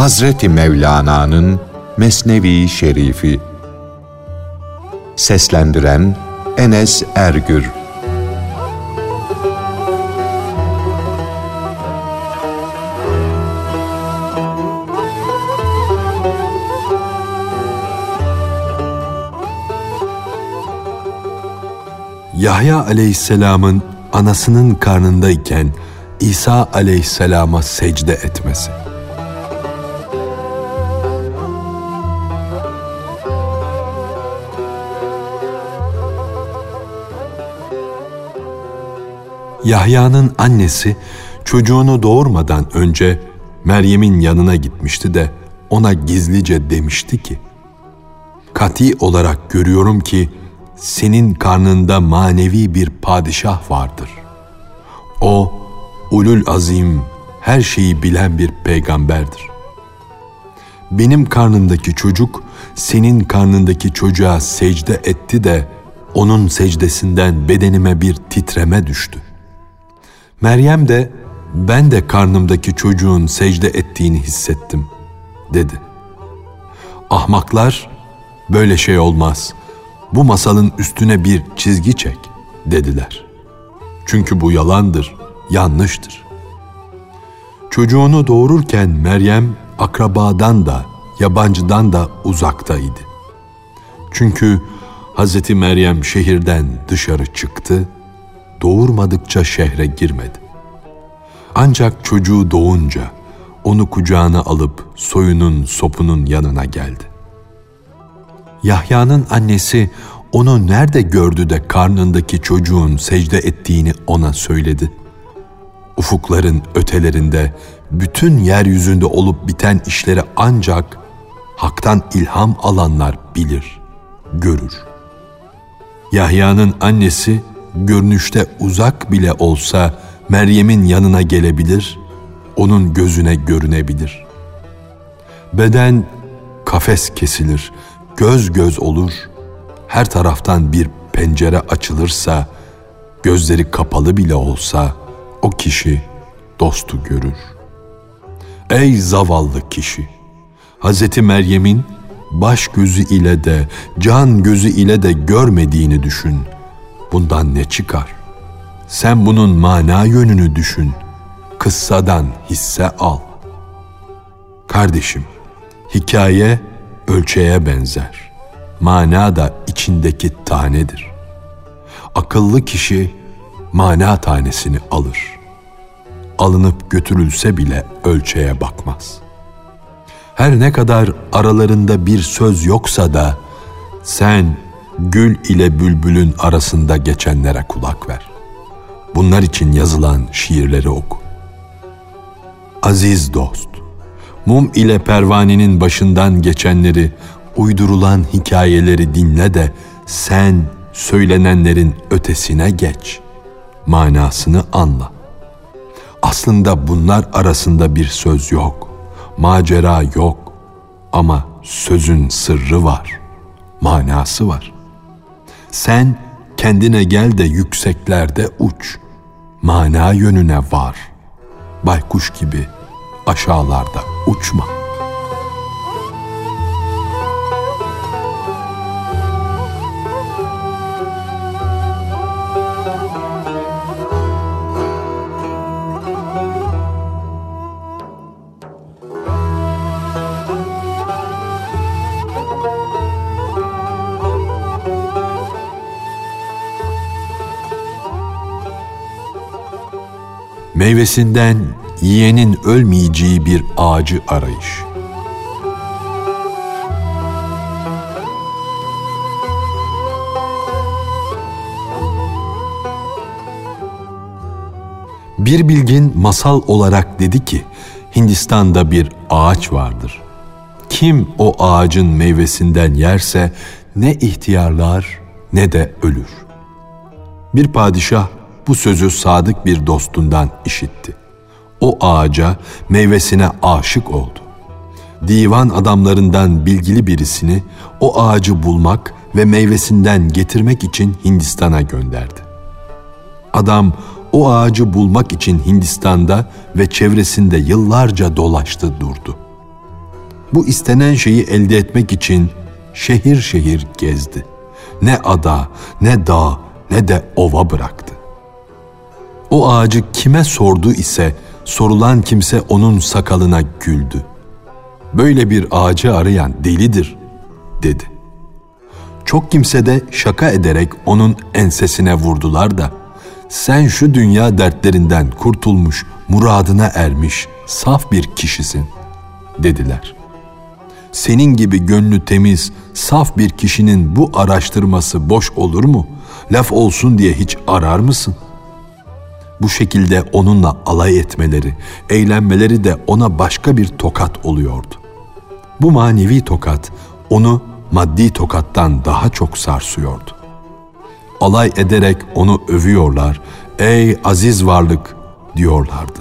Hazreti Mevlana'nın Mesnevi Şerifi Seslendiren Enes Ergür Yahya aleyhisselamın anasının karnındayken İsa aleyhisselama secde etmesi. Yahya'nın annesi çocuğunu doğurmadan önce Meryem'in yanına gitmişti de ona gizlice demişti ki, Kati olarak görüyorum ki senin karnında manevi bir padişah vardır. O, ulul azim, her şeyi bilen bir peygamberdir. Benim karnımdaki çocuk, senin karnındaki çocuğa secde etti de, onun secdesinden bedenime bir titreme düştü. Meryem de, ben de karnımdaki çocuğun secde ettiğini hissettim, dedi. Ahmaklar, böyle şey olmaz.'' bu masalın üstüne bir çizgi çek dediler. Çünkü bu yalandır, yanlıştır. Çocuğunu doğururken Meryem akrabadan da, yabancıdan da uzaktaydı. Çünkü Hazreti Meryem şehirden dışarı çıktı, doğurmadıkça şehre girmedi. Ancak çocuğu doğunca onu kucağına alıp soyunun sopunun yanına geldi. Yahya'nın annesi onu nerede gördü de karnındaki çocuğun secde ettiğini ona söyledi. Ufukların ötelerinde bütün yeryüzünde olup biten işleri ancak haktan ilham alanlar bilir, görür. Yahya'nın annesi görünüşte uzak bile olsa Meryem'in yanına gelebilir, onun gözüne görünebilir. Beden kafes kesilir, göz göz olur, her taraftan bir pencere açılırsa, gözleri kapalı bile olsa o kişi dostu görür. Ey zavallı kişi! Hz. Meryem'in baş gözü ile de can gözü ile de görmediğini düşün. Bundan ne çıkar? Sen bunun mana yönünü düşün. Kıssadan hisse al. Kardeşim, hikaye ölçeğe benzer. Mana da içindeki tanedir. Akıllı kişi mana tanesini alır. Alınıp götürülse bile ölçeğe bakmaz. Her ne kadar aralarında bir söz yoksa da sen gül ile bülbülün arasında geçenlere kulak ver. Bunlar için yazılan şiirleri oku. Aziz dost, mum ile pervanenin başından geçenleri, uydurulan hikayeleri dinle de sen söylenenlerin ötesine geç. Manasını anla. Aslında bunlar arasında bir söz yok. Macera yok. Ama sözün sırrı var. Manası var. Sen kendine gel de yükseklerde uç. Mana yönüne var. Baykuş gibi aşağılarda uçma. Meyvesinden yiyenin ölmeyeceği bir ağacı arayış. Bir bilgin masal olarak dedi ki, Hindistan'da bir ağaç vardır. Kim o ağacın meyvesinden yerse ne ihtiyarlar ne de ölür. Bir padişah bu sözü sadık bir dostundan işitti o ağaca, meyvesine aşık oldu. Divan adamlarından bilgili birisini o ağacı bulmak ve meyvesinden getirmek için Hindistan'a gönderdi. Adam o ağacı bulmak için Hindistan'da ve çevresinde yıllarca dolaştı durdu. bu istenen şeyi elde etmek için şehir şehir gezdi. Ne ada, ne dağ, ne de ova bıraktı. O ağacı kime sordu ise sorulan kimse onun sakalına güldü. Böyle bir ağacı arayan delidir dedi. Çok kimse de şaka ederek onun ensesine vurdular da sen şu dünya dertlerinden kurtulmuş, muradına ermiş, saf bir kişisin dediler. Senin gibi gönlü temiz, saf bir kişinin bu araştırması boş olur mu? Laf olsun diye hiç arar mısın?'' Bu şekilde onunla alay etmeleri, eğlenmeleri de ona başka bir tokat oluyordu. Bu manevi tokat onu maddi tokattan daha çok sarsıyordu. Alay ederek onu övüyorlar, ''Ey aziz varlık!'' diyorlardı.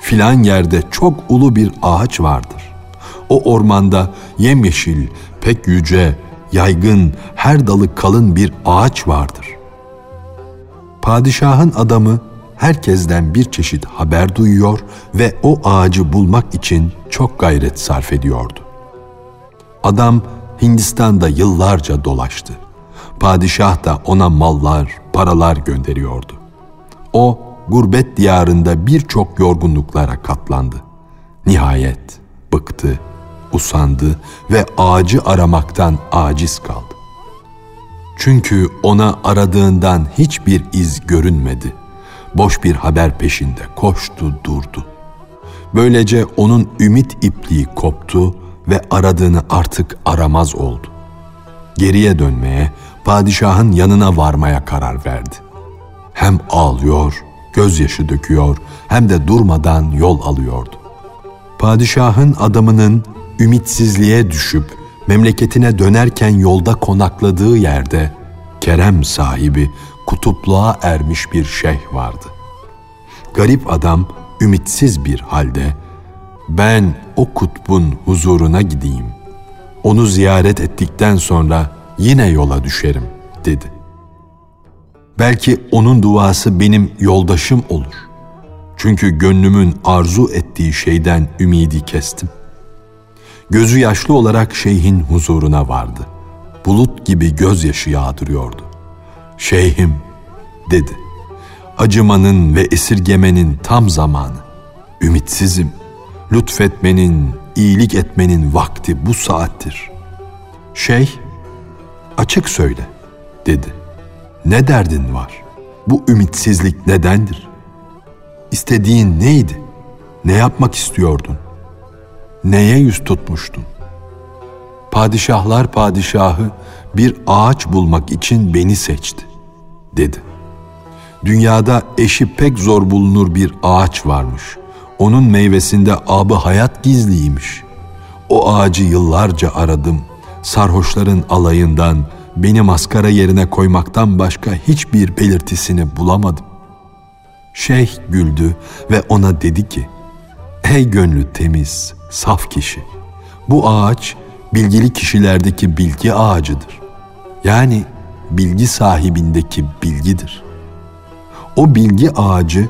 Filan yerde çok ulu bir ağaç vardır. O ormanda yemyeşil, pek yüce, yaygın, her dalı kalın bir ağaç vardır. Padişahın adamı herkesten bir çeşit haber duyuyor ve o ağacı bulmak için çok gayret sarf ediyordu. Adam Hindistan'da yıllarca dolaştı. Padişah da ona mallar, paralar gönderiyordu. O gurbet diyarında birçok yorgunluklara katlandı. Nihayet bıktı, usandı ve ağacı aramaktan aciz kaldı. Çünkü ona aradığından hiçbir iz görünmedi. Boş bir haber peşinde koştu durdu. Böylece onun ümit ipliği koptu ve aradığını artık aramaz oldu. Geriye dönmeye, padişahın yanına varmaya karar verdi. Hem ağlıyor, gözyaşı döküyor hem de durmadan yol alıyordu. Padişahın adamının ümitsizliğe düşüp memleketine dönerken yolda konakladığı yerde kerem sahibi kutupluğa ermiş bir şeyh vardı. Garip adam ümitsiz bir halde ben o kutbun huzuruna gideyim. Onu ziyaret ettikten sonra yine yola düşerim dedi. Belki onun duası benim yoldaşım olur. Çünkü gönlümün arzu ettiği şeyden ümidi kestim. Gözü yaşlı olarak şeyhin huzuruna vardı. Bulut gibi gözyaşı yağdırıyordu. Şeyhim dedi. Acımanın ve esirgemenin tam zamanı. Ümitsizim. Lütfetmenin, iyilik etmenin vakti bu saattir. Şeyh, açık söyle dedi. Ne derdin var? Bu ümitsizlik nedendir? İstediğin neydi? Ne yapmak istiyordun? Neye yüz tutmuştun? Padişahlar padişahı bir ağaç bulmak için beni seçti dedi. Dünyada eşi pek zor bulunur bir ağaç varmış. Onun meyvesinde abı hayat gizliymiş. O ağacı yıllarca aradım. Sarhoşların alayından, beni maskara yerine koymaktan başka hiçbir belirtisini bulamadım. Şeyh güldü ve ona dedi ki, Ey gönlü temiz, saf kişi, bu ağaç bilgili kişilerdeki bilgi ağacıdır. Yani bilgi sahibindeki bilgidir. O bilgi ağacı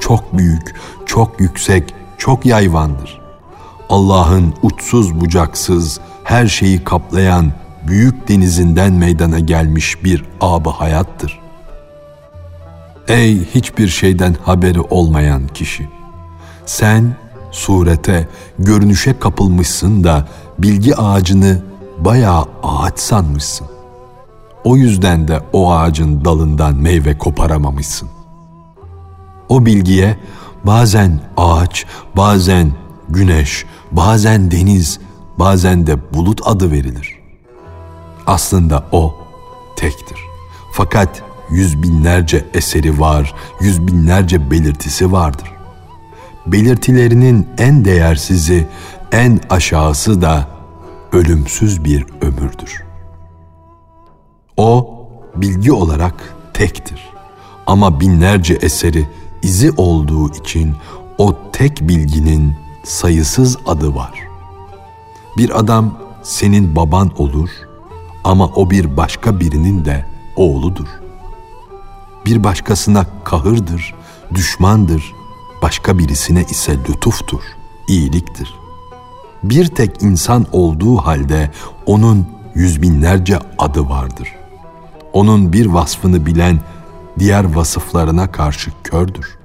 çok büyük, çok yüksek, çok yayvandır. Allah'ın uçsuz bucaksız, her şeyi kaplayan büyük denizinden meydana gelmiş bir abı hayattır. Ey hiçbir şeyden haberi olmayan kişi! Sen surete, görünüşe kapılmışsın da bilgi ağacını bayağı ağaç sanmışsın. O yüzden de o ağacın dalından meyve koparamamışsın. O bilgiye bazen ağaç, bazen güneş, bazen deniz, bazen de bulut adı verilir. Aslında o tektir. Fakat yüz binlerce eseri var, yüz binlerce belirtisi vardır. Belirtilerinin en değersizi, en aşağısı da ölümsüz bir ömürdür.'' O bilgi olarak tektir. Ama binlerce eseri izi olduğu için o tek bilginin sayısız adı var. Bir adam senin baban olur ama o bir başka birinin de oğludur. Bir başkasına kahırdır, düşmandır, başka birisine ise lütuftur, iyiliktir. bir tek insan olduğu halde onun yüz binlerce adı vardır. Onun bir vasfını bilen diğer vasıflarına karşı kördür.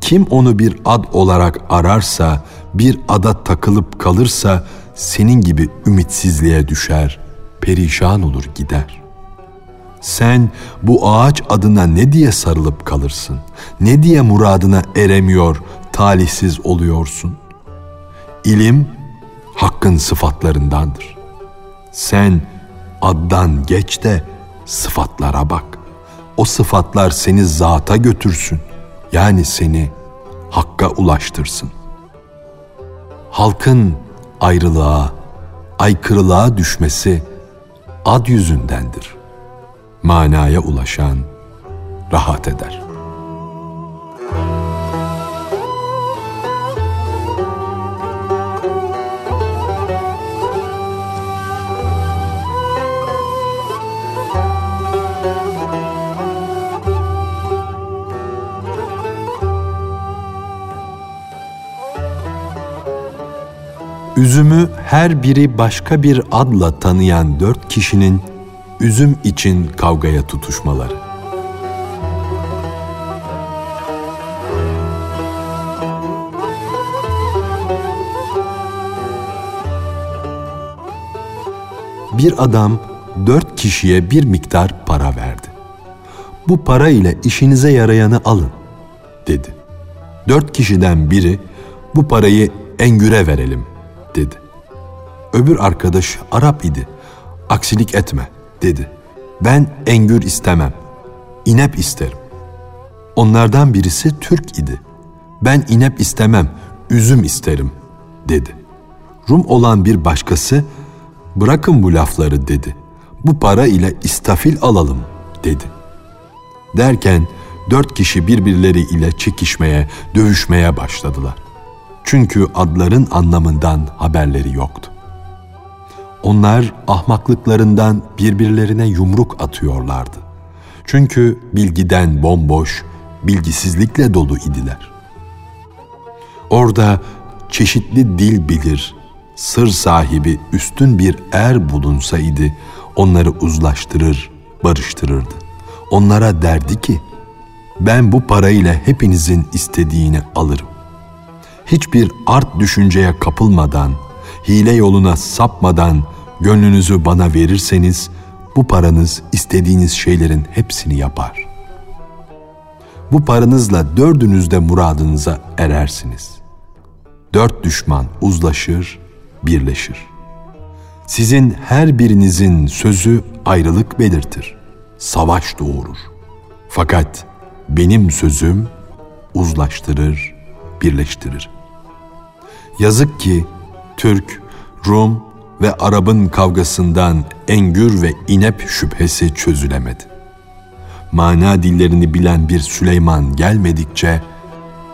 Kim onu bir ad olarak ararsa, bir ada takılıp kalırsa senin gibi ümitsizliğe düşer, perişan olur gider. Sen bu ağaç adına ne diye sarılıp kalırsın? Ne diye muradına eremiyor, talihsiz oluyorsun? İlim hakkın sıfatlarındandır. Sen addan geç de sıfatlara bak. O sıfatlar seni zata götürsün. Yani seni hakka ulaştırsın. Halkın ayrılığa, aykırılığa düşmesi ad yüzündendir. Manaya ulaşan rahat eder.'' Üzümü her biri başka bir adla tanıyan dört kişinin üzüm için kavgaya tutuşmaları. Bir adam dört kişiye bir miktar para verdi. Bu para ile işinize yarayanı alın, dedi. Dört kişiden biri bu parayı Engür'e verelim dedi. Öbür arkadaş Arap idi. Aksilik etme dedi. Ben engür istemem. İnep isterim. Onlardan birisi Türk idi. Ben inep istemem, üzüm isterim dedi. Rum olan bir başkası bırakın bu lafları dedi. Bu para ile istafil alalım dedi. Derken dört kişi birbirleri ile çekişmeye, dövüşmeye başladılar. Çünkü adların anlamından haberleri yoktu. Onlar ahmaklıklarından birbirlerine yumruk atıyorlardı. Çünkü bilgiden bomboş, bilgisizlikle dolu idiler. Orada çeşitli dil bilir, sır sahibi üstün bir er bulunsaydı onları uzlaştırır, barıştırırdı. Onlara derdi ki, ben bu parayla hepinizin istediğini alırım hiçbir art düşünceye kapılmadan, hile yoluna sapmadan gönlünüzü bana verirseniz bu paranız istediğiniz şeylerin hepsini yapar. Bu paranızla dördünüz de muradınıza erersiniz. Dört düşman uzlaşır, birleşir. Sizin her birinizin sözü ayrılık belirtir, savaş doğurur. Fakat benim sözüm uzlaştırır, birleştirir. Yazık ki Türk, Rum ve Arap'ın kavgasından engür ve inep şüphesi çözülemedi. Mana dillerini bilen bir Süleyman gelmedikçe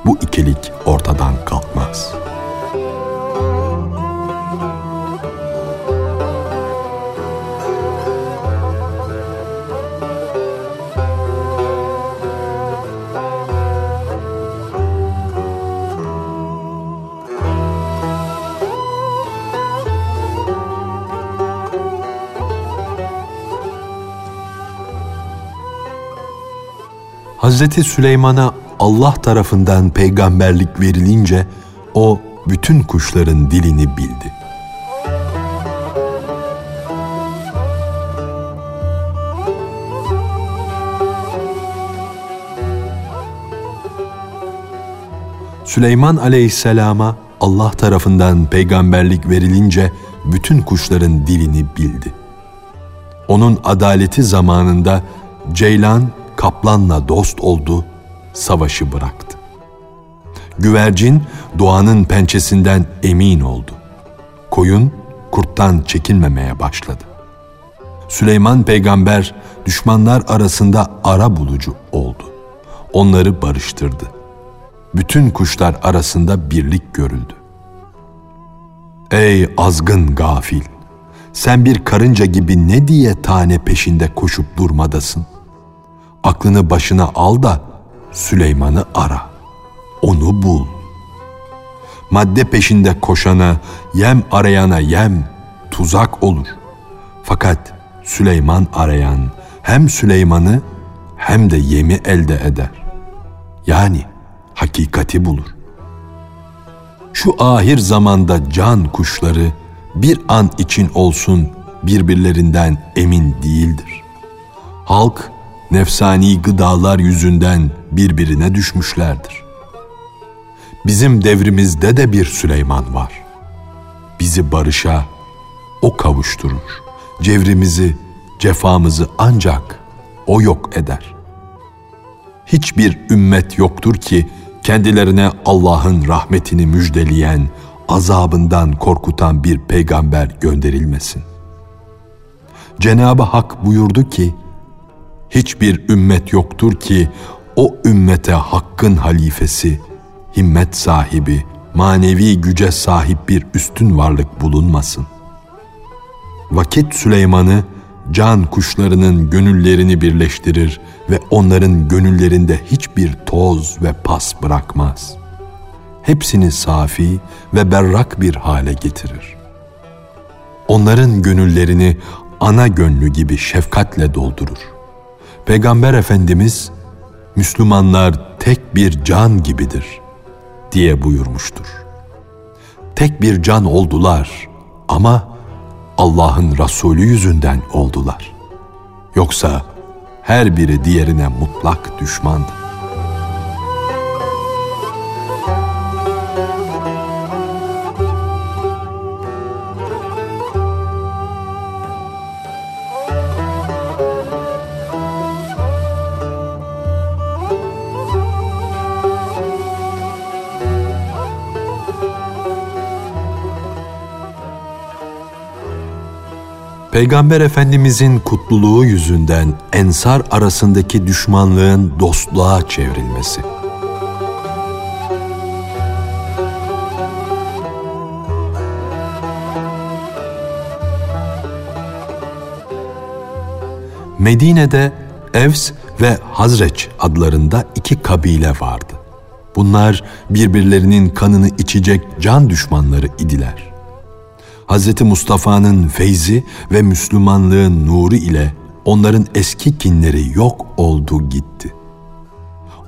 bu ikilik ortadan kalkmaz.'' Hazreti Süleyman'a Allah tarafından peygamberlik verilince o bütün kuşların dilini bildi. Süleyman aleyhisselama Allah tarafından peygamberlik verilince bütün kuşların dilini bildi. Onun adaleti zamanında ceylan kaplanla dost oldu, savaşı bıraktı. Güvercin doğanın pençesinden emin oldu. Koyun kurttan çekinmemeye başladı. Süleyman peygamber düşmanlar arasında ara bulucu oldu. Onları barıştırdı. Bütün kuşlar arasında birlik görüldü. Ey azgın gafil! Sen bir karınca gibi ne diye tane peşinde koşup durmadasın?'' Aklını başına al da Süleyman'ı ara. Onu bul. Madde peşinde koşana, yem arayana yem, tuzak olur. Fakat Süleyman arayan hem Süleyman'ı hem de yemi elde eder. Yani hakikati bulur. Şu ahir zamanda can kuşları bir an için olsun birbirlerinden emin değildir. Halk nefsani gıdalar yüzünden birbirine düşmüşlerdir. Bizim devrimizde de bir Süleyman var. Bizi barışa o kavuşturur. Cevrimizi, cefamızı ancak o yok eder. Hiçbir ümmet yoktur ki kendilerine Allah'ın rahmetini müjdeleyen, azabından korkutan bir peygamber gönderilmesin. Cenab-ı Hak buyurdu ki, hiçbir ümmet yoktur ki o ümmete hakkın halifesi, himmet sahibi, manevi güce sahip bir üstün varlık bulunmasın. Vakit Süleyman'ı can kuşlarının gönüllerini birleştirir ve onların gönüllerinde hiçbir toz ve pas bırakmaz. Hepsini safi ve berrak bir hale getirir. Onların gönüllerini ana gönlü gibi şefkatle doldurur. Peygamber Efendimiz, Müslümanlar tek bir can gibidir diye buyurmuştur. Tek bir can oldular ama Allah'ın Resulü yüzünden oldular. Yoksa her biri diğerine mutlak düşmandı. Peygamber Efendimizin kutluluğu yüzünden ensar arasındaki düşmanlığın dostluğa çevrilmesi. Medine'de Evs ve Hazreç adlarında iki kabile vardı. Bunlar birbirlerinin kanını içecek can düşmanları idiler. Hz. Mustafa'nın feyzi ve Müslümanlığın nuru ile onların eski kinleri yok oldu gitti.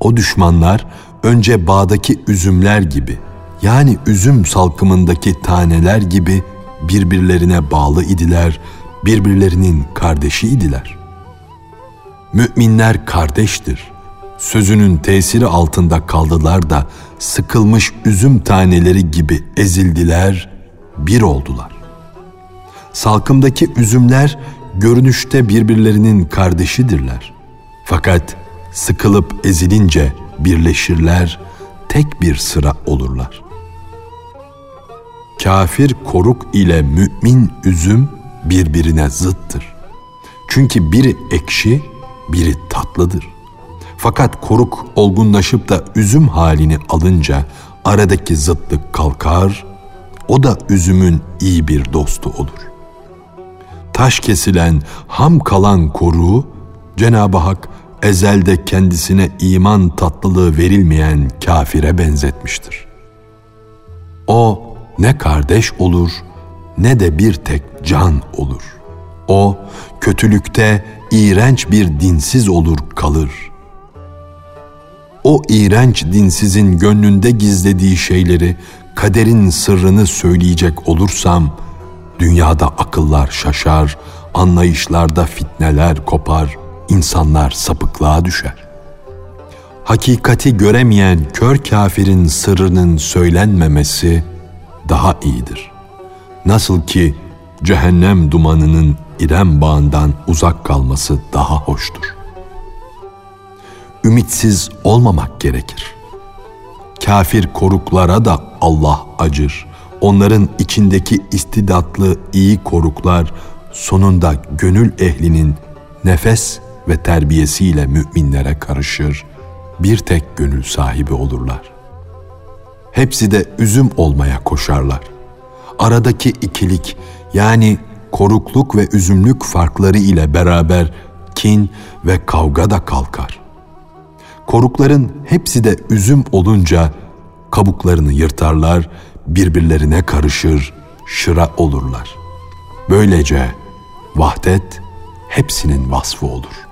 O düşmanlar önce bağdaki üzümler gibi yani üzüm salkımındaki taneler gibi birbirlerine bağlı idiler, birbirlerinin kardeşi idiler. Müminler kardeştir. Sözünün tesiri altında kaldılar da sıkılmış üzüm taneleri gibi ezildiler, bir oldular. Salkımdaki üzümler görünüşte birbirlerinin kardeşidirler. Fakat sıkılıp ezilince birleşirler, tek bir sıra olurlar. Kafir koruk ile mümin üzüm birbirine zıttır. Çünkü biri ekşi, biri tatlıdır. Fakat koruk olgunlaşıp da üzüm halini alınca aradaki zıtlık kalkar, o da üzümün iyi bir dostu olur. Taş kesilen, ham kalan koruğu Cenab-ı Hak ezelde kendisine iman tatlılığı verilmeyen kafire benzetmiştir. O ne kardeş olur ne de bir tek can olur. O kötülükte iğrenç bir dinsiz olur kalır. O iğrenç dinsizin gönlünde gizlediği şeyleri kaderin sırrını söyleyecek olursam, dünyada akıllar şaşar, anlayışlarda fitneler kopar, insanlar sapıklığa düşer. Hakikati göremeyen kör kafirin sırrının söylenmemesi daha iyidir. Nasıl ki cehennem dumanının İrem bağından uzak kalması daha hoştur. Ümitsiz olmamak gerekir.'' Kafir koruklara da Allah acır. Onların içindeki istidatlı iyi koruklar sonunda gönül ehlinin nefes ve terbiyesiyle müminlere karışır. Bir tek gönül sahibi olurlar. Hepsi de üzüm olmaya koşarlar. Aradaki ikilik yani korukluk ve üzümlük farkları ile beraber kin ve kavga da kalkar. Korukların hepsi de üzüm olunca kabuklarını yırtarlar, birbirlerine karışır, şıra olurlar. Böylece vahdet hepsinin vasfı olur.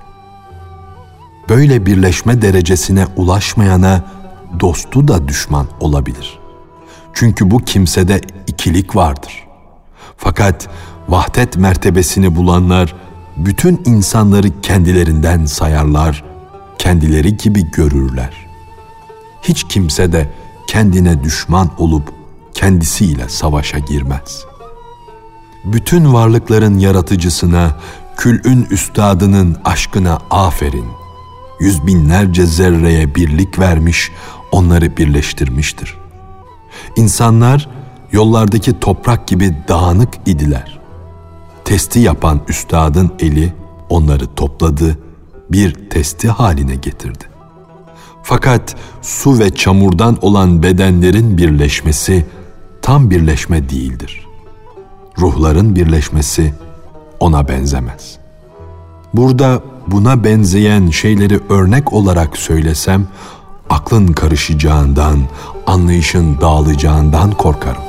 Böyle birleşme derecesine ulaşmayana dostu da düşman olabilir. Çünkü bu kimsede ikilik vardır. Fakat vahdet mertebesini bulanlar bütün insanları kendilerinden sayarlar, kendileri gibi görürler. Hiç kimse de kendine düşman olup kendisiyle savaşa girmez. Bütün varlıkların yaratıcısına, külün üstadının aşkına aferin. Yüz binlerce zerreye birlik vermiş, onları birleştirmiştir. İnsanlar yollardaki toprak gibi dağınık idiler. Testi yapan üstadın eli onları topladı, bir testi haline getirdi. Fakat su ve çamurdan olan bedenlerin birleşmesi tam birleşme değildir. Ruhların birleşmesi ona benzemez. Burada buna benzeyen şeyleri örnek olarak söylesem aklın karışacağından, anlayışın dağılacağından korkarım.